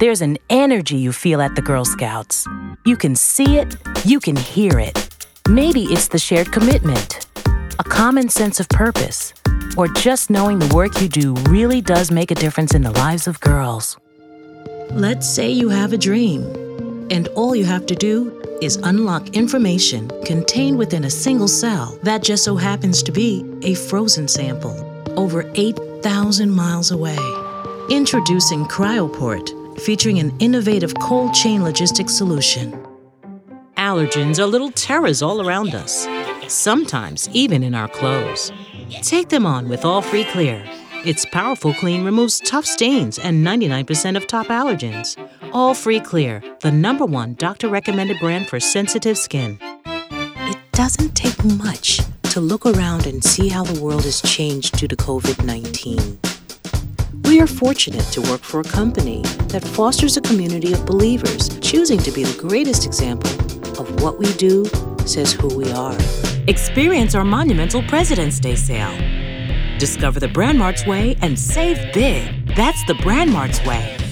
There's an energy you feel at the Girl Scouts. You can see it, you can hear it. Maybe it's the shared commitment, a common sense of purpose, or just knowing the work you do really does make a difference in the lives of girls. Let's say you have a dream, and all you have to do is unlock information contained within a single cell that just so happens to be a frozen sample over 8,000 miles away. Introducing Cryoport, featuring an innovative cold chain logistics solution. Allergens are little terrors all around us, sometimes even in our clothes. Take them on with All Free Clear. Its powerful clean removes tough stains and 99% of top allergens. All Free Clear, the number one doctor recommended brand for sensitive skin. It doesn't take much to look around and see how the world has changed due to COVID 19. We are fortunate to work for a company that fosters a community of believers choosing to be the greatest example of what we do says who we are. Experience our monumental President's Day sale. Discover the BrandsMart way and save big. That's the BrandsMart way.